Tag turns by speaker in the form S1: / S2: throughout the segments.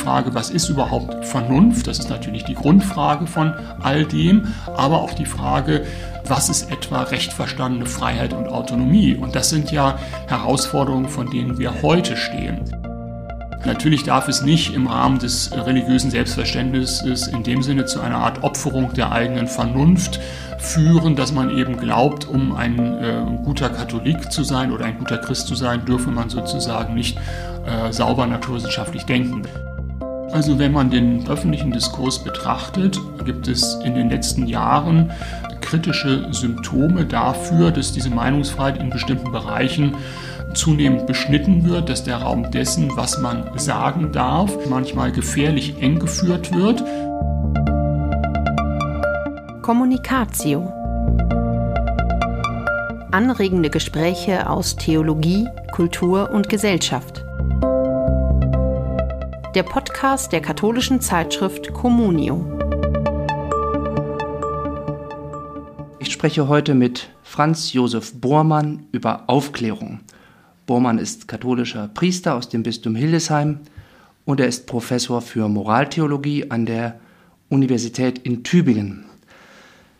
S1: Frage, was ist überhaupt Vernunft? Das ist natürlich die Grundfrage von all dem, aber auch die Frage, was ist etwa recht verstandene Freiheit und Autonomie? Und das sind ja Herausforderungen, von denen wir heute stehen. Natürlich darf es nicht im Rahmen des religiösen Selbstverständnisses in dem Sinne zu einer Art Opferung der eigenen Vernunft führen, dass man eben glaubt, um ein äh, guter Katholik zu sein oder ein guter Christ zu sein, dürfe man sozusagen nicht äh, sauber naturwissenschaftlich denken. Also wenn man den öffentlichen Diskurs betrachtet, gibt es in den letzten Jahren kritische Symptome dafür, dass diese Meinungsfreiheit in bestimmten Bereichen zunehmend beschnitten wird, dass der Raum dessen, was man sagen darf, manchmal gefährlich eng geführt wird.
S2: Kommunikatio. Anregende Gespräche aus Theologie, Kultur und Gesellschaft. Der Podcast der katholischen Zeitschrift Communio.
S3: Ich spreche heute mit Franz Josef Bormann über Aufklärung. Bormann ist katholischer Priester aus dem Bistum Hildesheim und er ist Professor für Moraltheologie an der Universität in Tübingen.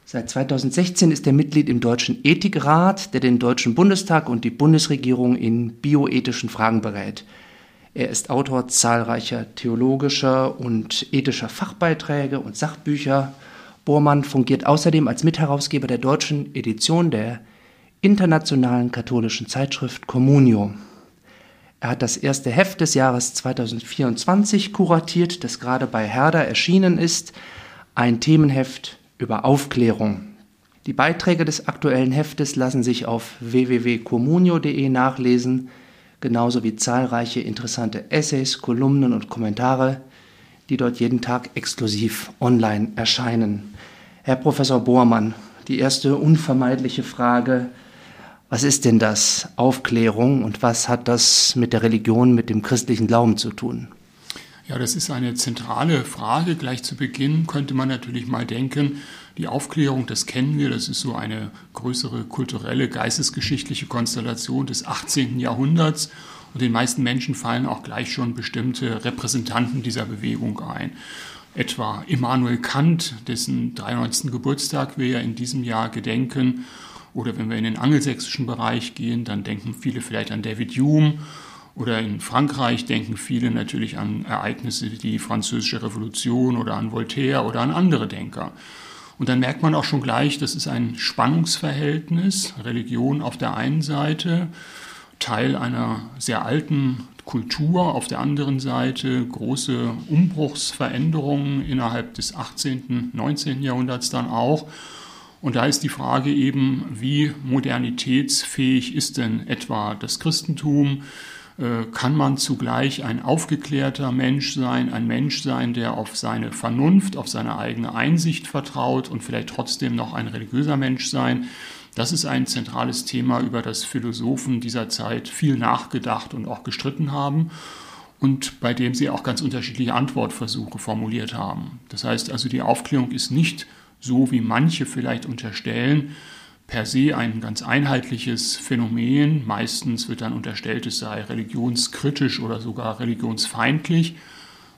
S3: Seit 2016 ist er Mitglied im Deutschen Ethikrat, der den Deutschen Bundestag und die Bundesregierung in bioethischen Fragen berät. Er ist Autor zahlreicher theologischer und ethischer Fachbeiträge und Sachbücher. Bormann fungiert außerdem als Mitherausgeber der deutschen Edition der internationalen katholischen Zeitschrift Communio. Er hat das erste Heft des Jahres 2024 kuratiert, das gerade bei Herder erschienen ist, ein Themenheft über Aufklärung. Die Beiträge des aktuellen Heftes lassen sich auf www.communio.de nachlesen, genauso wie zahlreiche interessante Essays, Kolumnen und Kommentare, die dort jeden Tag exklusiv online erscheinen. Herr Professor Bohrmann, die erste unvermeidliche Frage, was ist denn das Aufklärung und was hat das mit der Religion, mit dem christlichen Glauben zu tun?
S1: Ja, das ist eine zentrale Frage. Gleich zu Beginn könnte man natürlich mal denken, die Aufklärung, das kennen wir, das ist so eine größere kulturelle, geistesgeschichtliche Konstellation des 18. Jahrhunderts. Und den meisten Menschen fallen auch gleich schon bestimmte Repräsentanten dieser Bewegung ein. Etwa Immanuel Kant, dessen 93. Geburtstag wir ja in diesem Jahr gedenken, oder wenn wir in den angelsächsischen Bereich gehen, dann denken viele vielleicht an David Hume. Oder in Frankreich denken viele natürlich an Ereignisse wie die Französische Revolution oder an Voltaire oder an andere Denker. Und dann merkt man auch schon gleich, das ist ein Spannungsverhältnis. Religion auf der einen Seite, Teil einer sehr alten Kultur, auf der anderen Seite große Umbruchsveränderungen innerhalb des 18., 19. Jahrhunderts dann auch. Und da ist die Frage eben, wie modernitätsfähig ist denn etwa das Christentum? Äh, kann man zugleich ein aufgeklärter Mensch sein, ein Mensch sein, der auf seine Vernunft, auf seine eigene Einsicht vertraut und vielleicht trotzdem noch ein religiöser Mensch sein? Das ist ein zentrales Thema, über das Philosophen dieser Zeit viel nachgedacht und auch gestritten haben und bei dem sie auch ganz unterschiedliche Antwortversuche formuliert haben. Das heißt also, die Aufklärung ist nicht so wie manche vielleicht unterstellen, per se ein ganz einheitliches Phänomen. Meistens wird dann unterstellt, es sei religionskritisch oder sogar religionsfeindlich,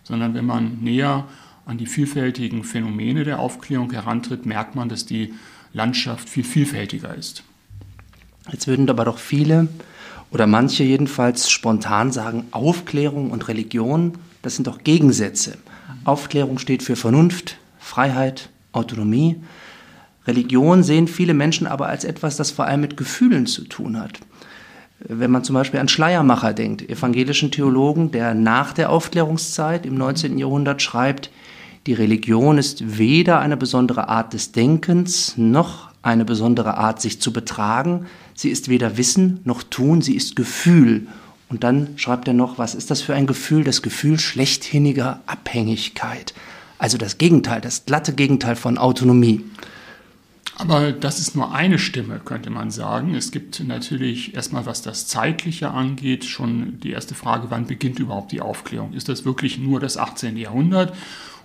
S1: sondern wenn man näher an die vielfältigen Phänomene der Aufklärung herantritt, merkt man, dass die Landschaft viel vielfältiger ist.
S3: Jetzt würden aber doch viele oder manche jedenfalls spontan sagen, Aufklärung und Religion, das sind doch Gegensätze. Aufklärung steht für Vernunft, Freiheit, Autonomie. Religion sehen viele Menschen aber als etwas, das vor allem mit Gefühlen zu tun hat. Wenn man zum Beispiel an Schleiermacher denkt, evangelischen Theologen, der nach der Aufklärungszeit im 19. Jahrhundert schreibt, die Religion ist weder eine besondere Art des Denkens noch eine besondere Art, sich zu betragen. Sie ist weder Wissen noch Tun, sie ist Gefühl. Und dann schreibt er noch, was ist das für ein Gefühl? Das Gefühl schlechthiniger Abhängigkeit. Also das Gegenteil, das glatte Gegenteil von Autonomie.
S1: Aber das ist nur eine Stimme, könnte man sagen. Es gibt natürlich erstmal, was das Zeitliche angeht, schon die erste Frage, wann beginnt überhaupt die Aufklärung? Ist das wirklich nur das 18. Jahrhundert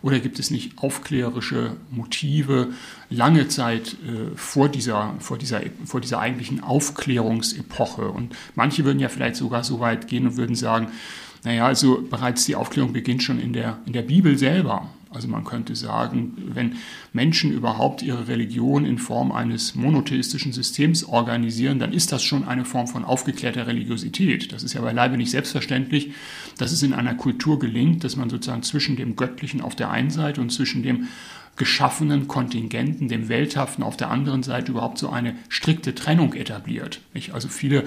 S1: Oder gibt es nicht aufklärerische Motive lange Zeit äh, vor, dieser, vor, dieser, vor dieser eigentlichen Aufklärungsepoche? Und manche würden ja vielleicht sogar so weit gehen und würden sagen, naja, also bereits die Aufklärung beginnt schon in der, in der Bibel selber. Also man könnte sagen, wenn Menschen überhaupt ihre Religion in Form eines monotheistischen Systems organisieren, dann ist das schon eine Form von aufgeklärter Religiosität. Das ist ja beileibe nicht selbstverständlich, dass es in einer Kultur gelingt, dass man sozusagen zwischen dem Göttlichen auf der einen Seite und zwischen dem geschaffenen Kontingenten, dem Welthaften auf der anderen Seite überhaupt so eine strikte Trennung etabliert. Nicht? Also viele äh,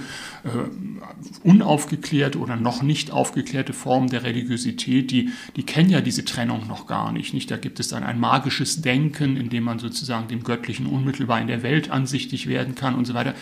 S1: unaufgeklärte oder noch nicht aufgeklärte Formen der Religiosität, die, die kennen ja diese Trennung noch gar nicht, nicht. Da gibt es dann ein magisches Denken, in dem man sozusagen dem Göttlichen unmittelbar in der Welt ansichtig werden kann und so weiter.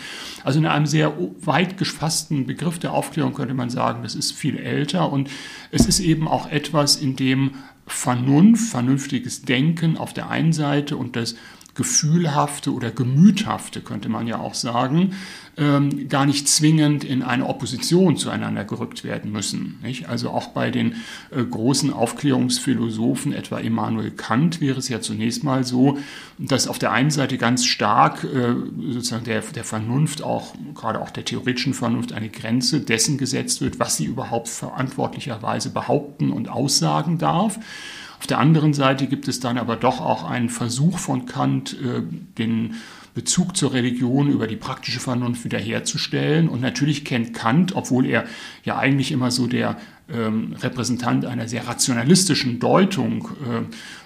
S1: Also in einem sehr weit gefassten Begriff der Aufklärung könnte man sagen, das ist viel älter und es ist eben auch etwas, in dem Vernunft, vernünftiges Denken auf der einen Seite und das Gefühlhafte oder Gemüthafte, könnte man ja auch sagen, ähm, gar nicht zwingend in eine Opposition zueinander gerückt werden müssen. Nicht? Also auch bei den äh, großen Aufklärungsphilosophen, etwa Immanuel Kant, wäre es ja zunächst mal so, dass auf der einen Seite ganz stark äh, sozusagen der, der Vernunft, auch gerade auch der theoretischen Vernunft, eine Grenze dessen gesetzt wird, was sie überhaupt verantwortlicherweise behaupten und aussagen darf. Auf der anderen Seite gibt es dann aber doch auch einen Versuch von Kant, äh, den Bezug zur Religion über die praktische Vernunft wiederherzustellen. Und natürlich kennt Kant, obwohl er ja eigentlich immer so der ähm, Repräsentant einer sehr rationalistischen Deutung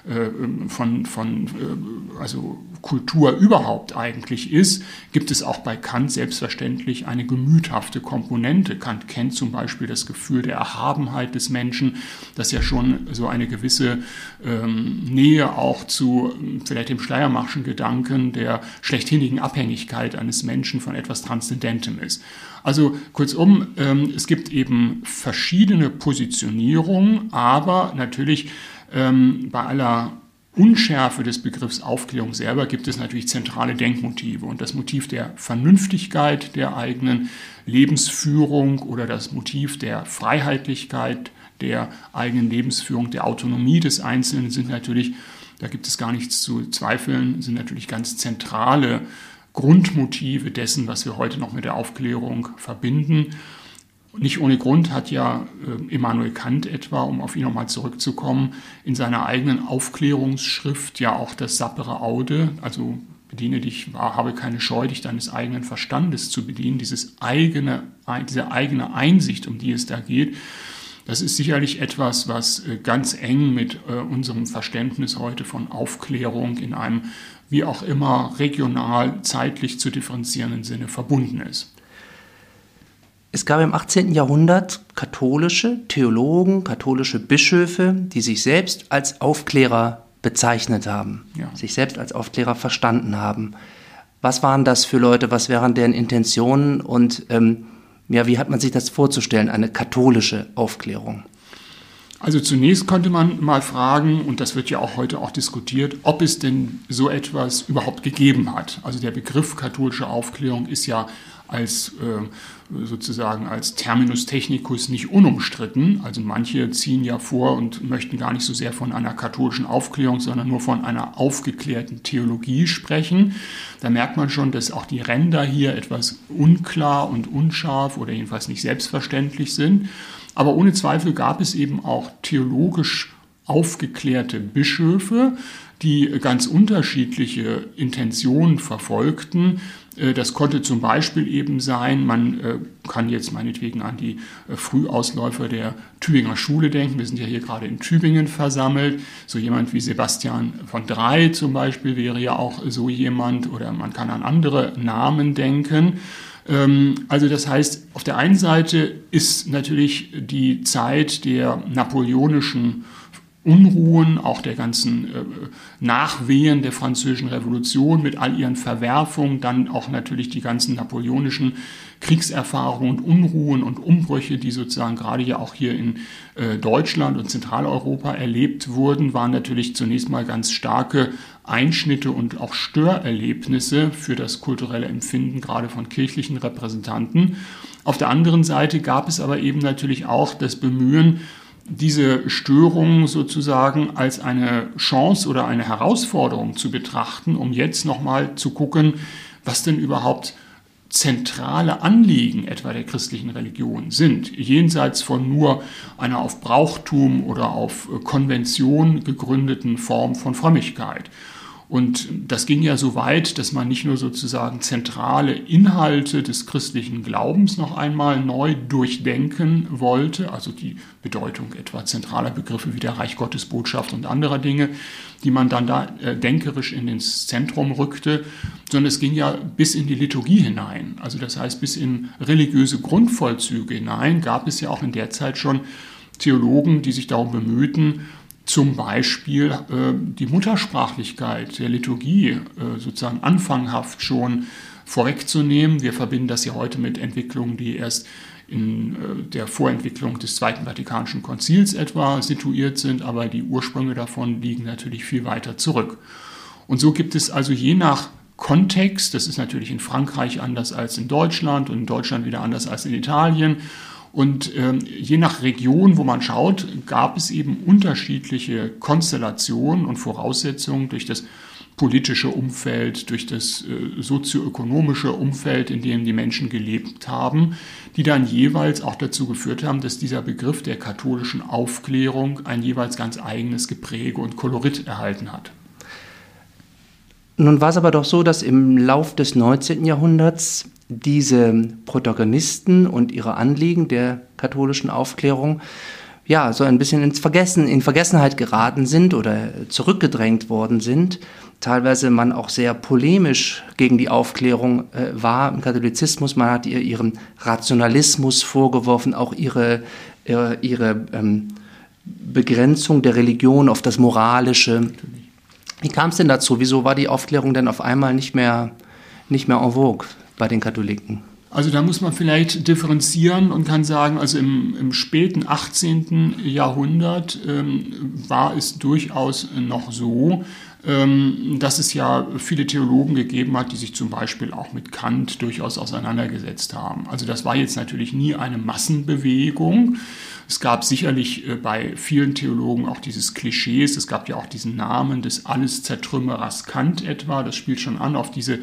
S1: äh, äh, von, von äh, also Kultur überhaupt eigentlich ist, gibt es auch bei Kant selbstverständlich eine gemüthafte Komponente. Kant kennt zum Beispiel das Gefühl der Erhabenheit des Menschen, das ja schon so eine gewisse ähm, Nähe auch zu vielleicht dem Schleiermachschen Gedanken der schlechthinigen Abhängigkeit eines Menschen von etwas Transzendentem ist. Also kurzum, ähm, es gibt eben verschiedene Positionierungen, aber natürlich ähm, bei aller Unschärfe des Begriffs Aufklärung selber gibt es natürlich zentrale Denkmotive und das Motiv der Vernünftigkeit der eigenen Lebensführung oder das Motiv der Freiheitlichkeit der eigenen Lebensführung, der Autonomie des Einzelnen sind natürlich, da gibt es gar nichts zu zweifeln, sind natürlich ganz zentrale Grundmotive dessen, was wir heute noch mit der Aufklärung verbinden. Nicht ohne Grund hat ja äh, Immanuel Kant etwa, um auf ihn nochmal zurückzukommen, in seiner eigenen Aufklärungsschrift ja auch das sappere Aude, also bediene dich, habe keine Scheu, dich deines eigenen Verstandes zu bedienen, dieses eigene, diese eigene Einsicht, um die es da geht, das ist sicherlich etwas, was äh, ganz eng mit äh, unserem Verständnis heute von Aufklärung in einem wie auch immer regional, zeitlich zu differenzierenden Sinne verbunden ist.
S3: Es gab im 18. Jahrhundert katholische Theologen, katholische Bischöfe, die sich selbst als Aufklärer bezeichnet haben, ja. sich selbst als Aufklärer verstanden haben. Was waren das für Leute? Was wären deren Intentionen? Und ähm, ja, wie hat man sich das vorzustellen, eine katholische Aufklärung?
S1: Also zunächst könnte man mal fragen, und das wird ja auch heute auch diskutiert, ob es denn so etwas überhaupt gegeben hat. Also der Begriff katholische Aufklärung ist ja als äh, sozusagen als Terminus technicus nicht unumstritten. Also manche ziehen ja vor und möchten gar nicht so sehr von einer katholischen Aufklärung, sondern nur von einer aufgeklärten Theologie sprechen. Da merkt man schon, dass auch die Ränder hier etwas unklar und unscharf oder jedenfalls nicht selbstverständlich sind. Aber ohne Zweifel gab es eben auch theologisch aufgeklärte Bischöfe, die ganz unterschiedliche Intentionen verfolgten. Äh, das konnte zum Beispiel eben sein, man äh, kann jetzt meinetwegen an die äh, Frühausläufer der Tübinger Schule denken. Wir sind ja hier gerade in Tübingen versammelt. So jemand wie Sebastian von Drey zum Beispiel wäre ja auch so jemand oder man kann an andere Namen denken. Ähm, also das heißt, auf der einen Seite ist natürlich die Zeit der napoleonischen Unruhen, auch der ganzen äh, Nachwehen der französischen Revolution mit all ihren Verwerfungen, dann auch natürlich die ganzen napoleonischen Kriegserfahrungen und Unruhen und Umbrüche, die sozusagen gerade ja auch hier in äh, Deutschland und Zentraleuropa erlebt wurden, waren natürlich zunächst mal ganz starke Einschnitte und auch Störerlebnisse für das kulturelle Empfinden gerade von kirchlichen Repräsentanten. Auf der anderen Seite gab es aber eben natürlich auch das Bemühen, diese Störung sozusagen als eine Chance oder eine Herausforderung zu betrachten, um jetzt nochmal zu gucken, was denn überhaupt zentrale Anliegen etwa der christlichen Religion sind, jenseits von nur einer auf Brauchtum oder auf Konvention gegründeten Form von Frömmigkeit. Und das ging ja so weit, dass man nicht nur sozusagen zentrale Inhalte des christlichen Glaubens noch einmal neu durchdenken wollte, also die Bedeutung etwa zentraler Begriffe wie der Reich Gottes Botschaft und anderer Dinge, die man dann da äh, denkerisch in ins Zentrum rückte, sondern es ging ja bis in die Liturgie hinein. Also das heißt, bis in religiöse Grundvollzüge hinein gab es ja auch in der Zeit schon Theologen, die sich darum bemühten, zum Beispiel äh, die Muttersprachlichkeit der Liturgie äh, sozusagen anfanghaft schon vorwegzunehmen. Wir verbinden das ja heute mit Entwicklungen, die erst in äh, der Vorentwicklung des Zweiten Vatikanischen Konzils etwa situiert sind, aber die Ursprünge davon liegen natürlich viel weiter zurück. Und so gibt es also je nach Kontext, das ist natürlich in Frankreich anders als in Deutschland und in Deutschland wieder anders als in Italien, und ähm, je nach Region, wo man schaut, gab es eben unterschiedliche Konstellationen und Voraussetzungen durch das politische Umfeld, durch das äh, sozioökonomische Umfeld, in dem die Menschen gelebt haben, die dann jeweils auch dazu geführt haben, dass dieser Begriff der katholischen Aufklärung ein jeweils ganz eigenes Gepräge und Kolorit erhalten hat.
S3: Nun war es aber doch so, dass im Lauf des 19. Jahrhunderts diese Protagonisten und ihre Anliegen der katholischen Aufklärung ja, so ein bisschen ins Vergessen, in Vergessenheit geraten sind oder zurückgedrängt worden sind. Teilweise man auch sehr polemisch gegen die Aufklärung äh, war im Katholizismus. Man hat ihr ihren Rationalismus vorgeworfen, auch ihre, ihre, ihre ähm, Begrenzung der Religion auf das Moralische. Wie kam es denn dazu? Wieso war die Aufklärung denn auf einmal nicht mehr, nicht mehr en vogue? Bei den Katholiken?
S1: Also da muss man vielleicht differenzieren und kann sagen, also im, im späten 18. Jahrhundert ähm, war es durchaus noch so, ähm, dass es ja viele Theologen gegeben hat, die sich zum Beispiel auch mit Kant durchaus auseinandergesetzt haben. Also das war jetzt natürlich nie eine Massenbewegung. Es gab sicherlich äh, bei vielen Theologen auch dieses Klischees. Es gab ja auch diesen Namen des Alles-Zertrümmerers Kant etwa. Das spielt schon an auf diese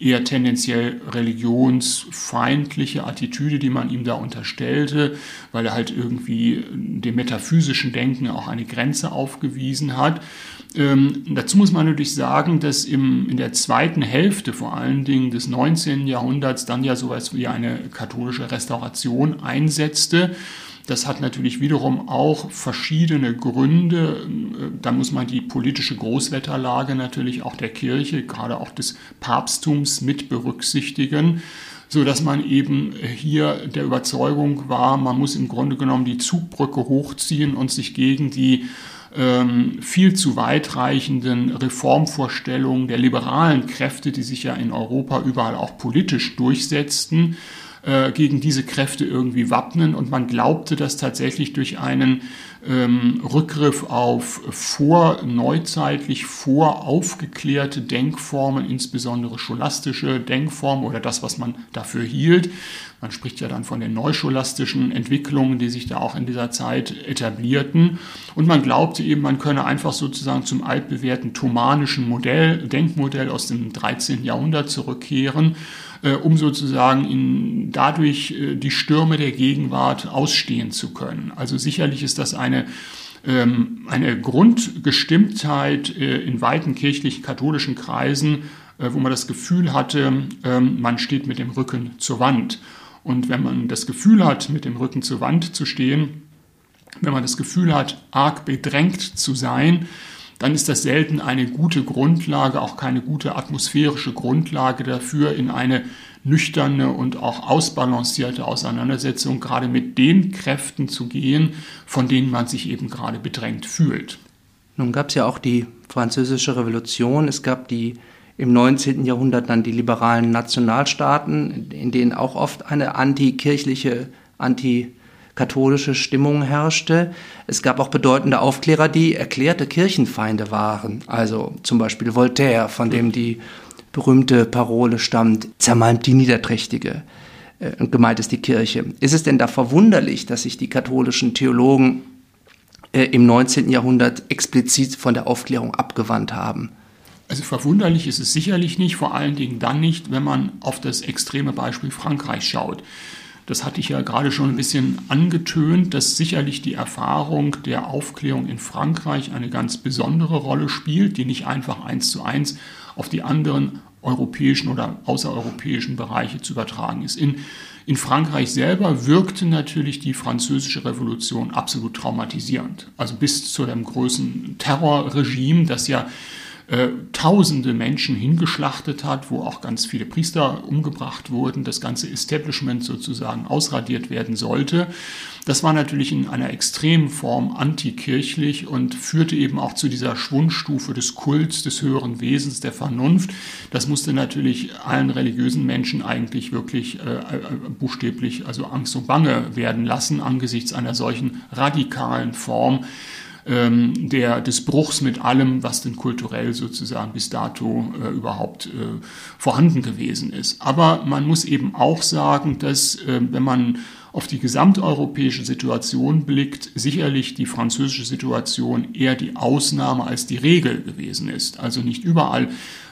S1: eher tendenziell religionsfeindliche Attitüde, die man ihm da unterstellte, weil er halt irgendwie dem metaphysischen Denken auch eine Grenze aufgewiesen hat. Ähm, dazu muss man natürlich sagen, dass im, in der zweiten Hälfte vor allen Dingen des 19. Jahrhunderts dann ja sowas wie eine katholische Restauration einsetzte. Das hat natürlich wiederum auch verschiedene Gründe. Da muss man die politische Großwetterlage natürlich auch der Kirche, gerade auch des Papsttums mit berücksichtigen so dass man eben hier der Überzeugung war, man muss im Grunde genommen die Zugbrücke hochziehen und sich gegen die ähm, viel zu weitreichenden Reformvorstellungen der liberalen Kräfte, die sich ja in Europa überall auch politisch durchsetzten, äh, gegen diese Kräfte irgendwie wappnen. Und man glaubte, dass tatsächlich durch einen ähm, Rückgriff auf vorneuzeitlich, voraufgeklärte Denkformen, insbesondere scholastische Denkformen oder das, was man dafür hielt. Man spricht ja dann von den neuscholastischen Entwicklungen, die sich da auch in dieser Zeit etablierten. Und man glaubte eben, man könne einfach sozusagen zum altbewährten thomanischen Modell, Denkmodell aus dem 13. Jahrhundert zurückkehren äh, um sozusagen in, dadurch äh, die Stürme der Gegenwart ausstehen zu können. Also sicherlich ist das eine ähm, eine Grundgestimmtheit äh, in weiten kirchlich katholischen Kreisen, wo man das Gefühl hatte, ähm, man steht mit dem Rücken zur Wand. Und wenn man das Gefühl hat, mit dem Rücken zur Wand zu stehen, wenn man das Gefühl hat, arg bedrängt zu sein, dann ist das selten eine gute Grundlage, auch keine gute atmosphärische Grundlage dafür, in eine nüchterne und auch ausbalancierte Auseinandersetzung gerade mit den Kräften zu gehen, von denen man sich eben gerade bedrängt fühlt.
S3: Nun gab es ja auch die französische Revolution, es gab die im 19. Jahrhundert dann die liberalen Nationalstaaten, in denen auch oft eine antikirchliche, anti katholische Stimmung herrschte. Es gab auch bedeutende Aufklärer, die erklärte Kirchenfeinde waren. Also zum Beispiel Voltaire, von dem die berühmte Parole stammt, zermalmt die Niederträchtige. Äh, und gemeint ist die Kirche. Ist es denn da verwunderlich, dass sich die katholischen Theologen äh, im 19. Jahrhundert explizit von der Aufklärung abgewandt haben.
S1: Also verwunderlich ist es sicherlich nicht, vor allen Dingen dann nicht, wenn man auf das extreme Beispiel Frankreich schaut. Das hatte ich ja gerade schon ein bisschen angetönt, dass sicherlich die Erfahrung der Aufklärung in Frankreich eine ganz besondere Rolle spielt, die nicht einfach eins zu eins auf die anderen europäischen oder außereuropäischen Bereiche zu übertragen ist. In, in Frankreich selber wirkte natürlich die französische Revolution absolut traumatisierend. Also bis zu dem großen Terrorregime, das ja äh, tausende Menschen hingeschlachtet hat, wo auch ganz viele Priester umgebracht wurden, das ganze Establishment sozusagen ausradiert werden sollte. Das war natürlich in einer extremen Form antikirchlich und führte eben auch zu dieser Schwundstufe des Kults, des höheren Wesens, der Vernunft. Das musste natürlich allen religiösen Menschen eigentlich wirklich äh, äh buchstäblich, also Angst und Bange werden lassen angesichts einer solchen radikalen Form ähm, der, des Bruchs mit allem, was denn kulturell sozusagen bis dato äh, überhaupt äh, vorhanden gewesen ist. Aber man muss eben auch sagen, dass äh, wenn man auf die gesamteuropäische Situation blickt, sicherlich die französische Situation eher die Ausnahme als die Regel gewesen ist. Also nicht überall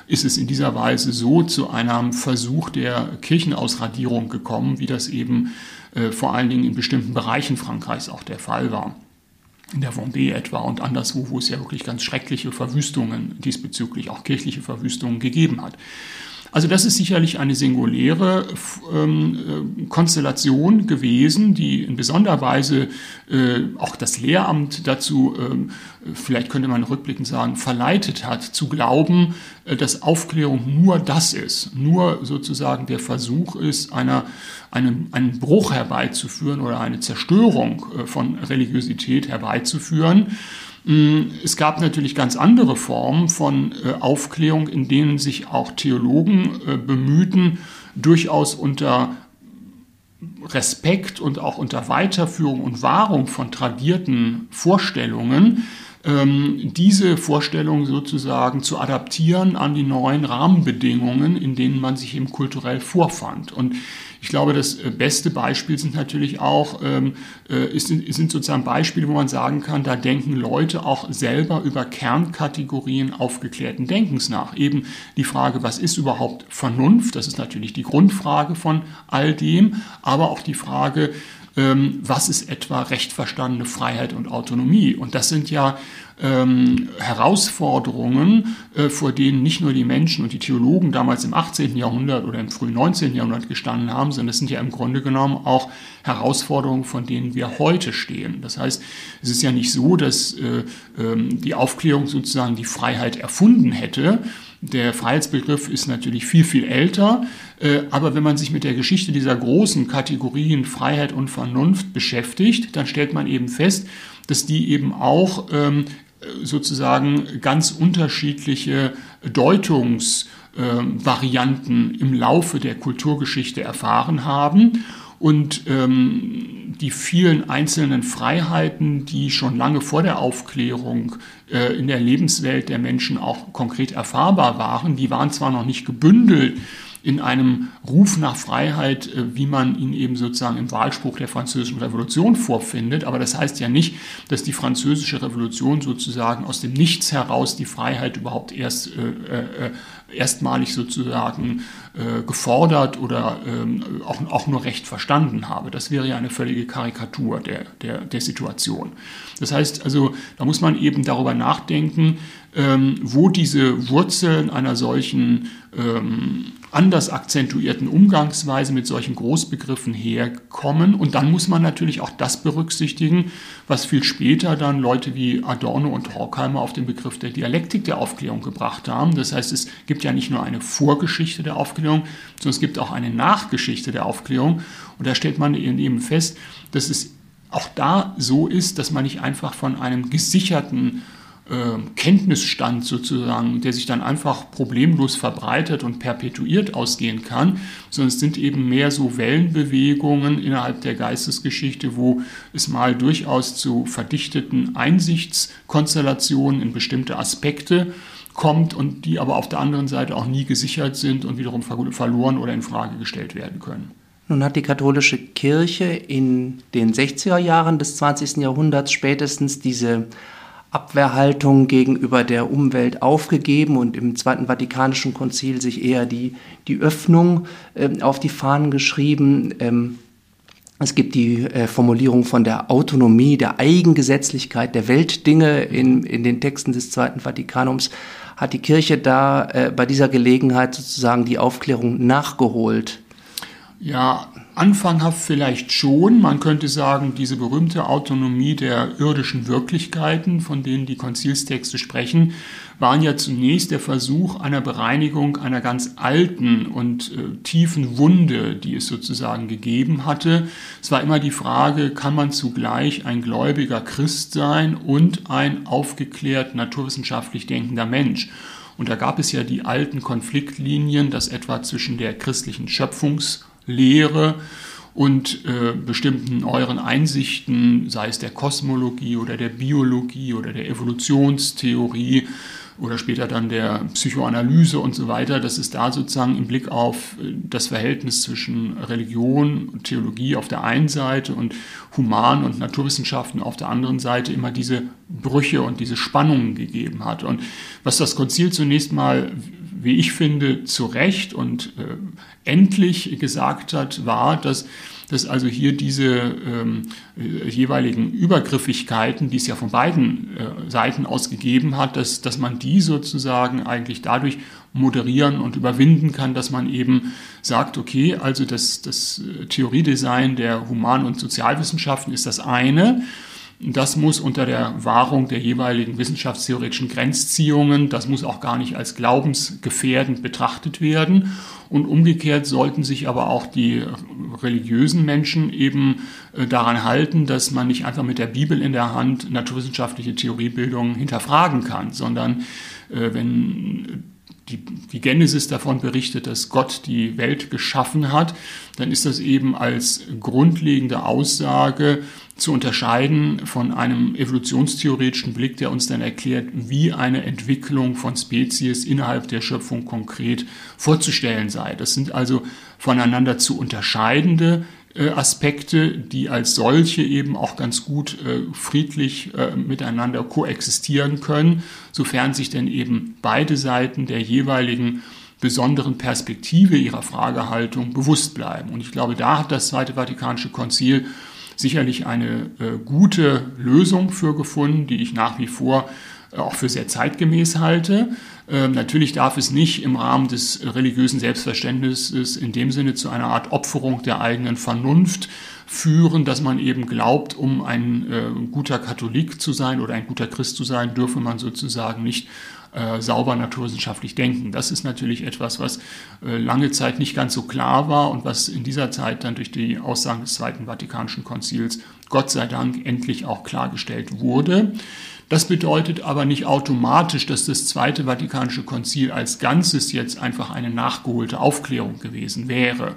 S1: ist es in dieser Weise so zu einem Versuch der Kirchenausradierung gekommen, wie das eben äh, vor allen Dingen in bestimmten Bereichen Frankreichs auch der Fall war in der Vendée etwa und anderswo, wo es ja wirklich ganz schreckliche Verwüstungen diesbezüglich, auch kirchliche Verwüstungen gegeben hat. Also das ist sicherlich eine singuläre ähm, äh, Konstellation gewesen, die in besonderer Weise äh, auch das Lehramt dazu, äh, vielleicht könnte man rückblickend sagen, verleitet hat, zu glauben, äh, dass Aufklärung nur das ist, nur sozusagen der Versuch ist, einer, einen, einen Bruch herbeizuführen oder eine Zerstörung äh, von Religiosität herbeizuführen. Mm, es gab natürlich ganz andere Formen von äh, Aufklärung, in denen sich auch Theologen äh, bemühten, durchaus unter Respekt und auch unter Weiterführung und Wahrung von tradierten Vorstellungen diese Vorstellungen sozusagen zu adaptieren an die neuen Rahmenbedingungen, in denen man sich eben kulturell vorfand. Und ich glaube, das äh, beste Beispiel sind natürlich auch, ähm, äh, ist, sind sozusagen Beispiele, wo man sagen kann, da denken Leute auch selber über Kernkategorien aufgeklärten Denkens nach. Eben die Frage, was ist überhaupt Vernunft? Das ist natürlich die Grundfrage von all dem, aber auch die Frage, ähm, was ist etwa recht verstandene Freiheit und Autonomie. Und das sind ja ähm, Herausforderungen, äh, vor denen nicht nur die Menschen und die Theologen damals im 18. Jahrhundert oder im frühen 19. Jahrhundert gestanden haben, sondern es sind ja im Grunde genommen auch Herausforderungen, von denen wir heute stehen. Das heißt, es ist ja nicht so, dass äh, ähm, die Aufklärung sozusagen die Freiheit erfunden hätte, der Freiheitsbegriff ist natürlich viel, viel älter, äh, aber wenn man sich mit der Geschichte dieser großen Kategorien Freiheit und Vernunft beschäftigt, dann stellt man eben fest, dass die eben auch ähm, sozusagen ganz unterschiedliche Deutungsvarianten im Laufe der Kulturgeschichte erfahren haben. Und ähm, die vielen einzelnen Freiheiten, die schon lange vor der Aufklärung äh, in der Lebenswelt der Menschen auch konkret erfahrbar waren, die waren zwar noch nicht gebündelt in einem Ruf nach Freiheit, äh, wie man ihn eben sozusagen im Wahlspruch der Französischen Revolution vorfindet. Aber das heißt ja nicht, dass die Französische Revolution sozusagen aus dem Nichts heraus die Freiheit überhaupt erst äh, äh, erstmalig sozusagen äh, gefordert oder ähm, auch, auch nur recht verstanden habe. Das wäre ja eine völlige Karikatur der, der, der Situation. Das heißt also, da muss man eben darüber nachdenken, ähm, wo diese Wurzeln einer solchen ähm, anders akzentuierten Umgangsweise mit solchen Großbegriffen herkommen. Und dann muss man natürlich auch das berücksichtigen, was viel später dann Leute wie Adorno und Horkheimer auf den Begriff der Dialektik der Aufklärung gebracht haben. Das heißt, es gibt ja nicht nur eine Vorgeschichte der Aufklärung, sondern es gibt auch eine Nachgeschichte der Aufklärung. Und da stellt man eben fest, dass es auch da so ist, dass man nicht einfach von einem gesicherten Kenntnisstand sozusagen, der sich dann einfach problemlos verbreitet und perpetuiert ausgehen kann, sondern es sind eben mehr so Wellenbewegungen innerhalb der Geistesgeschichte, wo es mal durchaus zu verdichteten Einsichtskonstellationen in bestimmte Aspekte kommt und die aber auf der anderen Seite auch nie gesichert sind und wiederum verloren oder in Frage gestellt werden können.
S3: Nun hat die katholische Kirche in den 60er Jahren des 20. Jahrhunderts spätestens diese Abwehrhaltung gegenüber der Umwelt aufgegeben und im Zweiten Vatikanischen Konzil sich eher die, die Öffnung äh, auf die Fahnen geschrieben. Ähm, es gibt die äh, Formulierung von der Autonomie, der Eigengesetzlichkeit der Weltdinge in, in den Texten des Zweiten Vatikanums. Hat die Kirche da äh, bei dieser Gelegenheit sozusagen die Aufklärung nachgeholt?
S1: Ja, anfanghaft vielleicht schon. Man könnte sagen, diese berühmte Autonomie der irdischen Wirklichkeiten, von denen die Konzilstexte sprechen, waren ja zunächst der Versuch einer Bereinigung einer ganz alten und äh, tiefen Wunde, die es sozusagen gegeben hatte. Es war immer die Frage, kann man zugleich ein gläubiger Christ sein und ein aufgeklärt naturwissenschaftlich denkender Mensch? Und da gab es ja die alten Konfliktlinien, dass etwa zwischen der christlichen Schöpfungslehre und äh, bestimmten euren Einsichten, sei es der Kosmologie oder der Biologie oder der Evolutionstheorie, oder später dann der Psychoanalyse und so weiter, dass es da sozusagen im Blick auf äh, das Verhältnis zwischen Religion und Theologie auf der einen Seite und Human- und Naturwissenschaften auf der anderen Seite immer diese Brüche und diese Spannungen gegeben hat. Und was das Konzil zunächst mal, wie ich finde, zu Recht und äh, endlich gesagt hat, war, dass dass also hier diese ähm, äh, jeweiligen Übergriffigkeiten, die es ja von beiden äh, Seiten aus gegeben hat, dass, dass man die sozusagen eigentlich dadurch moderieren und überwinden kann, dass man eben sagt, okay, also das, das äh, Theoriedesign der Human- und Sozialwissenschaften ist das eine, das muss unter der Wahrung der jeweiligen wissenschaftstheoretischen Grenzziehungen, das muss auch gar nicht als glaubensgefährdend betrachtet werden. Und umgekehrt sollten sich aber auch die religiösen Menschen eben äh, daran halten, dass man nicht einfach mit der Bibel in der Hand naturwissenschaftliche Theoriebildung hinterfragen kann, sondern äh, wenn die, die Genesis davon berichtet, dass Gott die Welt geschaffen hat, dann ist das eben als grundlegende Aussage zu unterscheiden von einem evolutionstheoretischen Blick, der uns dann erklärt, wie eine Entwicklung von Spezies innerhalb der Schöpfung konkret vorzustellen sei. Das sind also voneinander zu unterscheidende Aspekte, die als solche eben auch ganz gut äh, friedlich äh, miteinander koexistieren können, sofern sich denn eben beide Seiten der jeweiligen besonderen Perspektive ihrer Fragehaltung bewusst bleiben. Und ich glaube, da hat das Zweite Vatikanische Konzil sicherlich eine äh, gute Lösung für gefunden, die ich nach wie vor äh, auch für sehr zeitgemäß halte. Ähm, natürlich darf es nicht im Rahmen des religiösen Selbstverständnisses in dem Sinne zu einer Art Opferung der eigenen Vernunft führen, dass man eben glaubt, um ein äh, guter Katholik zu sein oder ein guter Christ zu sein, dürfe man sozusagen nicht äh, sauber naturwissenschaftlich denken. Das ist natürlich etwas, was äh, lange Zeit nicht ganz so klar war und was in dieser Zeit dann durch die Aussagen des Zweiten Vatikanischen Konzils Gott sei Dank endlich auch klargestellt wurde. Das bedeutet aber nicht automatisch, dass das Zweite Vatikanische Konzil als Ganzes jetzt einfach eine nachgeholte Aufklärung gewesen wäre.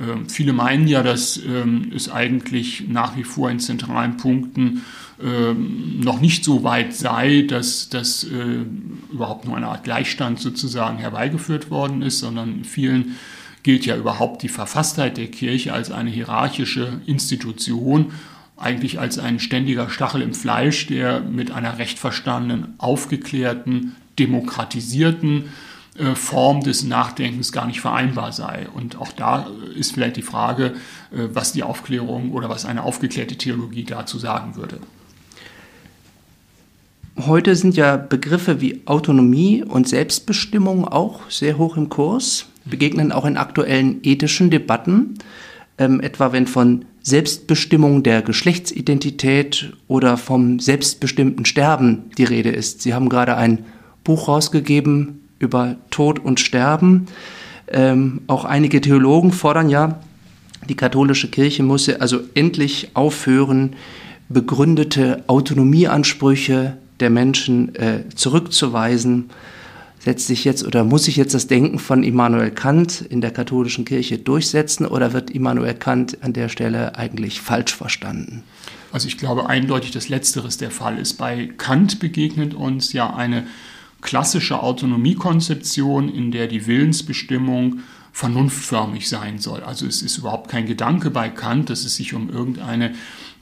S1: Ähm, viele meinen ja, dass ähm, es eigentlich nach wie vor in zentralen Punkten ähm, noch nicht so weit sei, dass das äh, überhaupt nur eine Art Gleichstand sozusagen herbeigeführt worden ist, sondern vielen gilt ja überhaupt die Verfasstheit der Kirche als eine hierarchische Institution eigentlich als ein ständiger Stachel im Fleisch, der mit einer recht verstandenen, aufgeklärten, demokratisierten äh, Form des Nachdenkens gar nicht vereinbar sei. Und auch da ist vielleicht die Frage, äh, was die Aufklärung oder was eine aufgeklärte Theologie dazu sagen würde.
S3: Heute sind ja Begriffe wie Autonomie und Selbstbestimmung auch sehr hoch im Kurs, begegnen auch in aktuellen ethischen Debatten, ähm, etwa wenn von Selbstbestimmung der Geschlechtsidentität oder vom selbstbestimmten Sterben die Rede ist. Sie haben gerade ein Buch rausgegeben über Tod und Sterben. Ähm, auch einige Theologen fordern ja, die katholische Kirche müsse also endlich aufhören, begründete Autonomieansprüche der Menschen äh, zurückzuweisen setzt sich jetzt oder muss sich jetzt das Denken von Immanuel Kant in der katholischen Kirche durchsetzen oder wird Immanuel Kant an der Stelle eigentlich falsch verstanden?
S1: Also ich glaube eindeutig, dass letzteres der Fall ist. Bei Kant begegnet uns ja eine klassische Autonomiekonzeption, in der die Willensbestimmung vernunftförmig sein soll. Also es ist überhaupt kein Gedanke bei Kant, dass es sich um irgendeine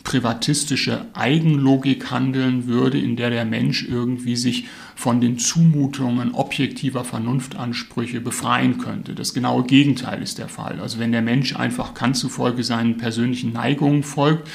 S1: privatistische Eigenlogik handeln würde, in der der Mensch irgendwie sich von den Zumutungen objektiver Vernunftansprüche befreien könnte. Das genaue Gegenteil ist der Fall. Also wenn der Mensch einfach Kant zufolge seinen persönlichen Neigungen folgt,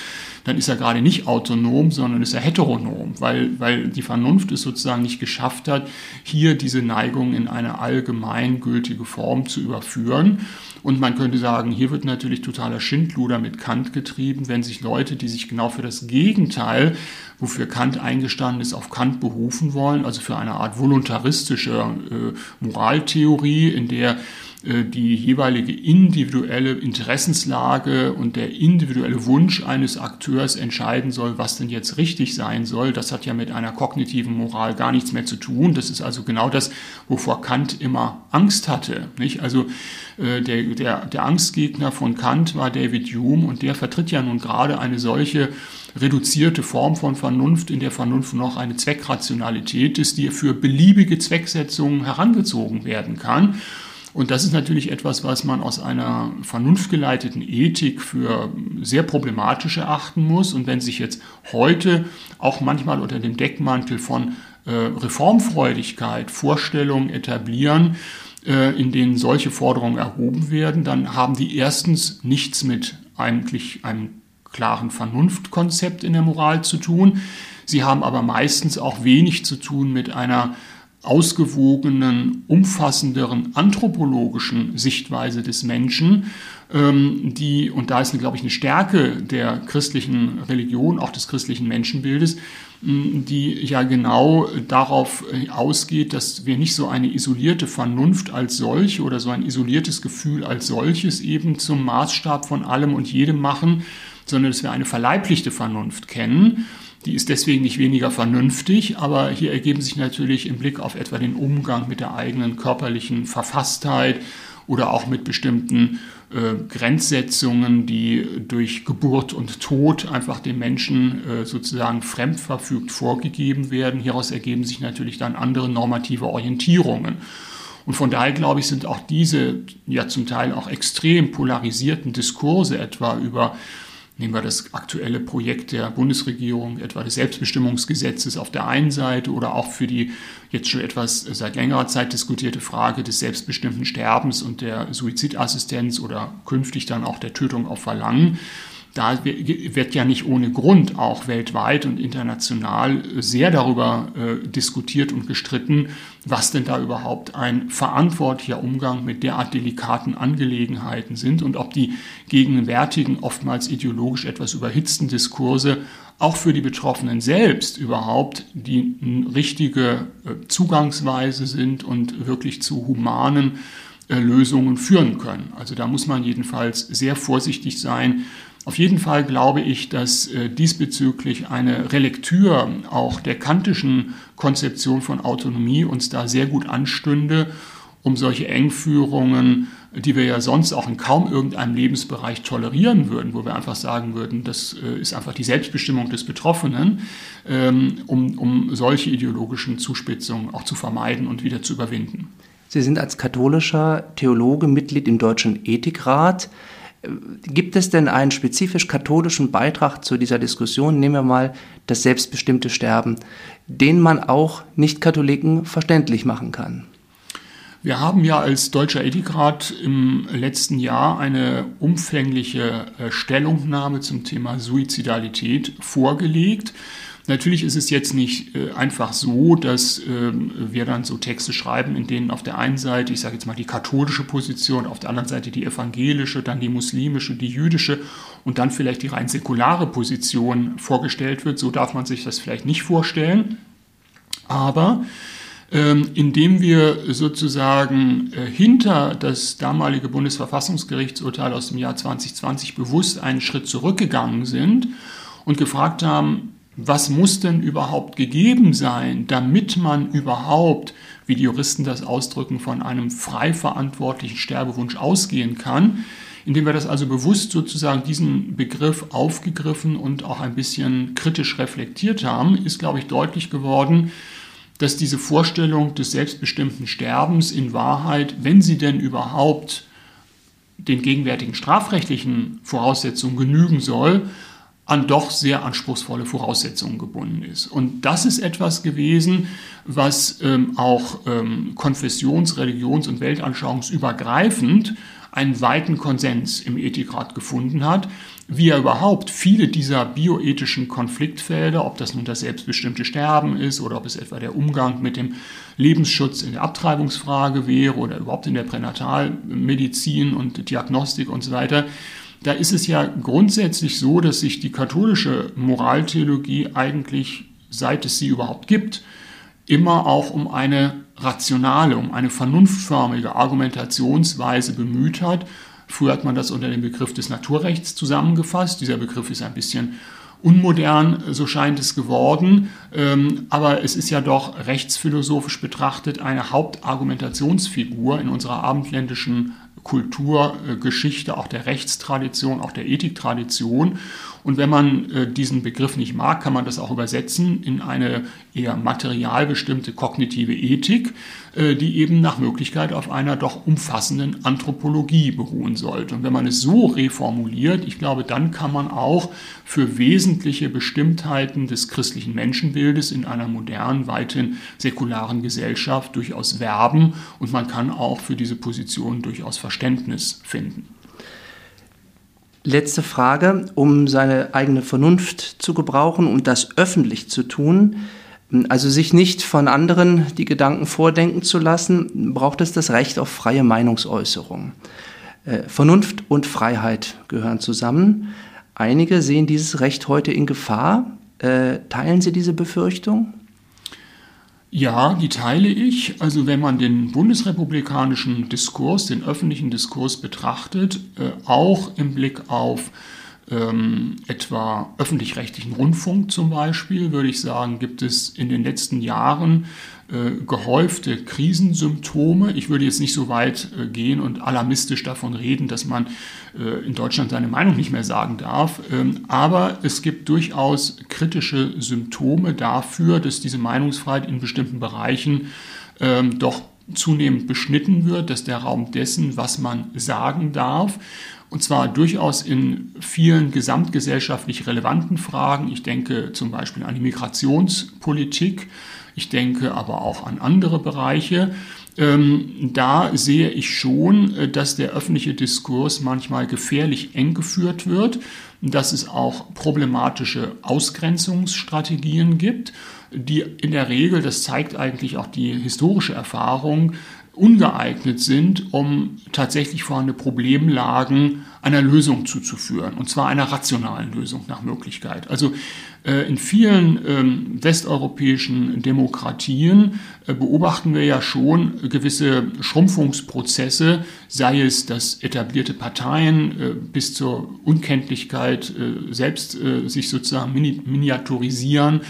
S1: dann ist er gerade nicht autonom, sondern ist er heteronom, weil, weil die Vernunft es sozusagen nicht geschafft hat, hier diese Neigung in eine allgemeingültige Form zu überführen. Und man könnte sagen, hier wird natürlich totaler Schindluder mit Kant getrieben, wenn sich Leute, die sich genau für das Gegenteil, wofür Kant eingestanden ist, auf Kant berufen wollen, also für eine Art voluntaristische äh, Moraltheorie, in der die jeweilige individuelle Interessenslage und der individuelle Wunsch eines Akteurs entscheiden soll, was denn jetzt richtig sein soll. Das hat ja mit einer kognitiven Moral gar nichts mehr zu tun. Das ist also genau das, wovor Kant immer Angst hatte. Nicht? Also äh, der, der, der Angstgegner von Kant war David Hume und der vertritt ja nun gerade eine solche reduzierte Form von Vernunft, in der Vernunft noch eine Zweckrationalität ist, die für beliebige Zwecksetzungen herangezogen werden kann. Und das ist natürlich etwas, was man aus einer vernunftgeleiteten Ethik für sehr problematisch erachten muss. Und wenn sich jetzt heute auch manchmal unter dem Deckmantel von äh, Reformfreudigkeit Vorstellungen etablieren, äh, in denen solche Forderungen erhoben werden, dann haben die erstens nichts mit eigentlich einem klaren Vernunftkonzept in der Moral zu tun. Sie haben aber meistens auch wenig zu tun mit einer ausgewogenen, umfassenderen anthropologischen Sichtweise des Menschen, ähm, die, und da ist, glaube ich, eine Stärke der christlichen Religion, auch des christlichen Menschenbildes, die ja genau darauf äh, ausgeht, dass wir nicht so eine isolierte Vernunft als solche oder so ein isoliertes Gefühl als solches eben zum Maßstab von allem und jedem machen, sondern dass wir eine verleiblichte Vernunft kennen die ist deswegen nicht weniger vernünftig, aber hier ergeben sich natürlich im Blick auf etwa den Umgang mit der eigenen körperlichen Verfasstheit oder auch mit bestimmten äh, Grenzsetzungen, die durch Geburt und Tod einfach dem Menschen äh, sozusagen fremdverfügt vorgegeben werden. Hieraus ergeben sich natürlich dann andere normative Orientierungen. Und von daher glaube ich, sind auch diese ja zum Teil auch extrem polarisierten Diskurse etwa über Nehmen wir das aktuelle Projekt der Bundesregierung, etwa des Selbstbestimmungsgesetzes auf der einen Seite oder auch für die jetzt schon etwas seit längerer Zeit diskutierte Frage des selbstbestimmten Sterbens und der Suizidassistenz oder künftig dann auch der Tötung auf Verlangen da wird ja nicht ohne Grund auch weltweit und international sehr darüber äh, diskutiert und gestritten, was denn da überhaupt ein verantwortlicher Umgang mit derart delikaten Angelegenheiten sind und ob die gegenwärtigen, oftmals ideologisch etwas überhitzten Diskurse auch für die Betroffenen selbst überhaupt die richtige äh, Zugangsweise sind und wirklich zu humanen äh, Lösungen führen können. Also da muss man jedenfalls sehr vorsichtig sein, auf jeden Fall glaube ich, dass äh, diesbezüglich eine Relektür auch der kantischen Konzeption von Autonomie uns da sehr gut anstünde, um solche Engführungen, die wir ja sonst auch in kaum irgendeinem Lebensbereich tolerieren würden, wo wir einfach sagen würden, das äh, ist einfach die Selbstbestimmung des Betroffenen, ähm, um, um solche ideologischen Zuspitzungen auch zu vermeiden und wieder zu überwinden.
S3: Sie sind als katholischer Theologe Mitglied im Deutschen Ethikrat. Gibt es denn einen spezifisch katholischen Beitrag zu dieser Diskussion? Nehmen wir mal das selbstbestimmte Sterben, den man auch Nicht-Katholiken verständlich machen kann.
S1: Wir haben ja als Deutscher Ethikrat im letzten Jahr eine umfängliche äh, Stellungnahme zum Thema Suizidalität vorgelegt. Natürlich ist es jetzt nicht äh, einfach so, dass ähm, wir dann so Texte schreiben, in denen auf der einen Seite, ich sage jetzt mal die katholische Position, auf der anderen Seite die evangelische, dann die muslimische, die jüdische und dann vielleicht die rein säkulare Position vorgestellt wird. So darf man sich das vielleicht nicht vorstellen. Aber ähm, indem wir sozusagen äh, hinter das damalige Bundesverfassungsgerichtsurteil aus dem Jahr 2020 bewusst einen Schritt zurückgegangen sind und gefragt haben, was muss denn überhaupt gegeben sein, damit man überhaupt, wie die Juristen das ausdrücken, von einem frei verantwortlichen Sterbewunsch ausgehen kann, indem wir das also bewusst sozusagen diesen Begriff aufgegriffen und auch ein bisschen kritisch reflektiert haben, ist, glaube ich, deutlich geworden, dass diese Vorstellung des selbstbestimmten Sterbens in Wahrheit, wenn sie denn überhaupt den gegenwärtigen strafrechtlichen Voraussetzungen genügen soll, an doch sehr anspruchsvolle Voraussetzungen gebunden ist. Und das ist etwas gewesen, was ähm, auch ähm, konfessions-, religions- und weltanschauungsübergreifend einen weiten Konsens im Ethikrat gefunden hat, wie er überhaupt viele dieser bioethischen Konfliktfelder, ob das nun das selbstbestimmte Sterben ist oder ob es etwa der Umgang mit dem Lebensschutz in der Abtreibungsfrage wäre oder überhaupt in der Pränatalmedizin und Diagnostik und so weiter, da ist es ja grundsätzlich so, dass sich die katholische Moraltheologie eigentlich, seit es sie überhaupt gibt, immer auch um eine rationale, um eine vernunftförmige Argumentationsweise bemüht hat. Früher hat man das unter dem Begriff des Naturrechts zusammengefasst. Dieser Begriff ist ein bisschen unmodern, so scheint es geworden. Ähm, aber es ist ja doch rechtsphilosophisch betrachtet eine Hauptargumentationsfigur in unserer abendländischen Kulturgeschichte, auch der Rechtstradition, auch der Ethiktradition. Und wenn man äh, diesen Begriff nicht mag, kann man das auch übersetzen in eine eher materialbestimmte kognitive Ethik, äh, die eben nach Möglichkeit auf einer doch umfassenden Anthropologie beruhen sollte. Und wenn man es so reformuliert, ich glaube, dann kann man auch für wesentliche Bestimmtheiten des christlichen Menschenbildes in einer modernen, weithin säkularen Gesellschaft durchaus werben und man kann auch für diese Position durchaus Verständnis finden.
S3: Letzte Frage, um seine eigene Vernunft zu gebrauchen und das öffentlich zu tun, also sich nicht von anderen die Gedanken vordenken zu lassen, braucht es das Recht auf freie Meinungsäußerung. Äh, Vernunft und Freiheit gehören zusammen. Einige sehen dieses Recht heute in Gefahr. Äh, teilen Sie diese Befürchtung?
S1: Ja, die teile ich. Also wenn man den bundesrepublikanischen Diskurs, den öffentlichen Diskurs betrachtet, äh, auch im Blick auf ähm, etwa öffentlich-rechtlichen Rundfunk zum Beispiel, würde ich sagen, gibt es in den letzten Jahren gehäufte Krisensymptome. Ich würde jetzt nicht so weit äh, gehen und alarmistisch davon reden, dass man äh, in Deutschland seine Meinung nicht mehr sagen darf. Ähm, aber es gibt durchaus kritische Symptome dafür, dass diese Meinungsfreiheit in bestimmten Bereichen ähm, doch zunehmend beschnitten wird, dass der Raum dessen, was man sagen darf, und zwar durchaus in vielen gesamtgesellschaftlich relevanten Fragen. Ich denke zum Beispiel an die Migrationspolitik. Ich denke aber auch an andere Bereiche. Ähm, da sehe ich schon, äh, dass der öffentliche Diskurs manchmal gefährlich eng geführt wird, dass es auch problematische Ausgrenzungsstrategien gibt, die in der Regel, das zeigt eigentlich auch die historische Erfahrung, ungeeignet sind, um tatsächlich vorhandene Problemlagen einer Lösung zuzuführen, und zwar einer rationalen Lösung nach Möglichkeit. Also äh, in vielen ähm, westeuropäischen Demokratien äh, beobachten wir ja schon gewisse Schrumpfungsprozesse, sei es, dass etablierte Parteien äh, bis zur Unkenntlichkeit äh, selbst äh, sich sozusagen mini miniaturisieren,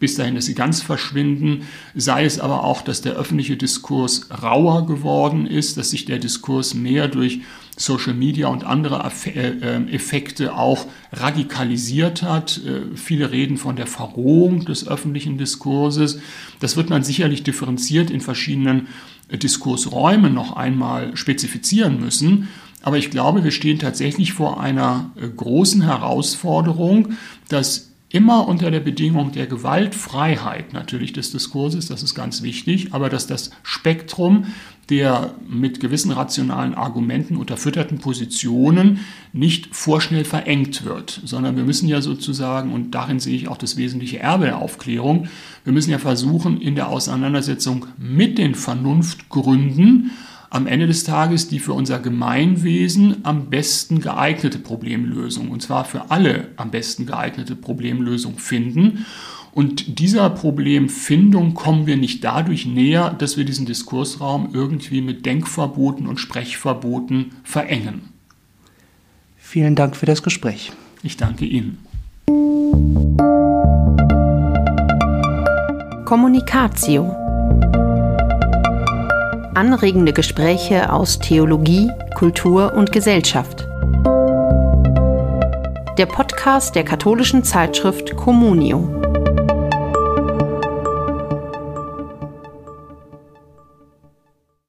S1: bis dahin, dass sie ganz verschwinden, sei es aber auch, dass der öffentliche Diskurs rauer geworden ist, dass sich der Diskurs mehr durch Social Media und andere äh, äh, Effekte auch radikalisiert hat. Äh, viele reden von der Verrohung des öffentlichen Diskurses. Das wird man sicherlich differenziert in verschiedenen Diskursräumen noch einmal spezifizieren müssen. Aber ich glaube, wir stehen tatsächlich vor einer großen Herausforderung, dass immer unter der Bedingung der Gewaltfreiheit natürlich des Diskurses, das ist ganz wichtig, aber dass das Spektrum der mit gewissen rationalen Argumenten unterfütterten Positionen nicht vorschnell verengt wird, sondern wir müssen ja sozusagen, und darin sehe ich auch das wesentliche Erbe der Aufklärung, wir müssen ja versuchen, in der Auseinandersetzung mit den Vernunftgründen am Ende des Tages die für unser Gemeinwesen am besten geeignete Problemlösung, und zwar für alle am besten geeignete Problemlösung finden. Und dieser Problemfindung kommen wir nicht dadurch näher, dass wir diesen Diskursraum irgendwie mit Denkverboten und Sprechverboten verengen.
S3: Vielen Dank für das Gespräch.
S1: Ich danke Ihnen.
S2: Kommunikatio anregende Gespräche aus Theologie, Kultur und Gesellschaft. Der Podcast der katholischen Zeitschrift Communio.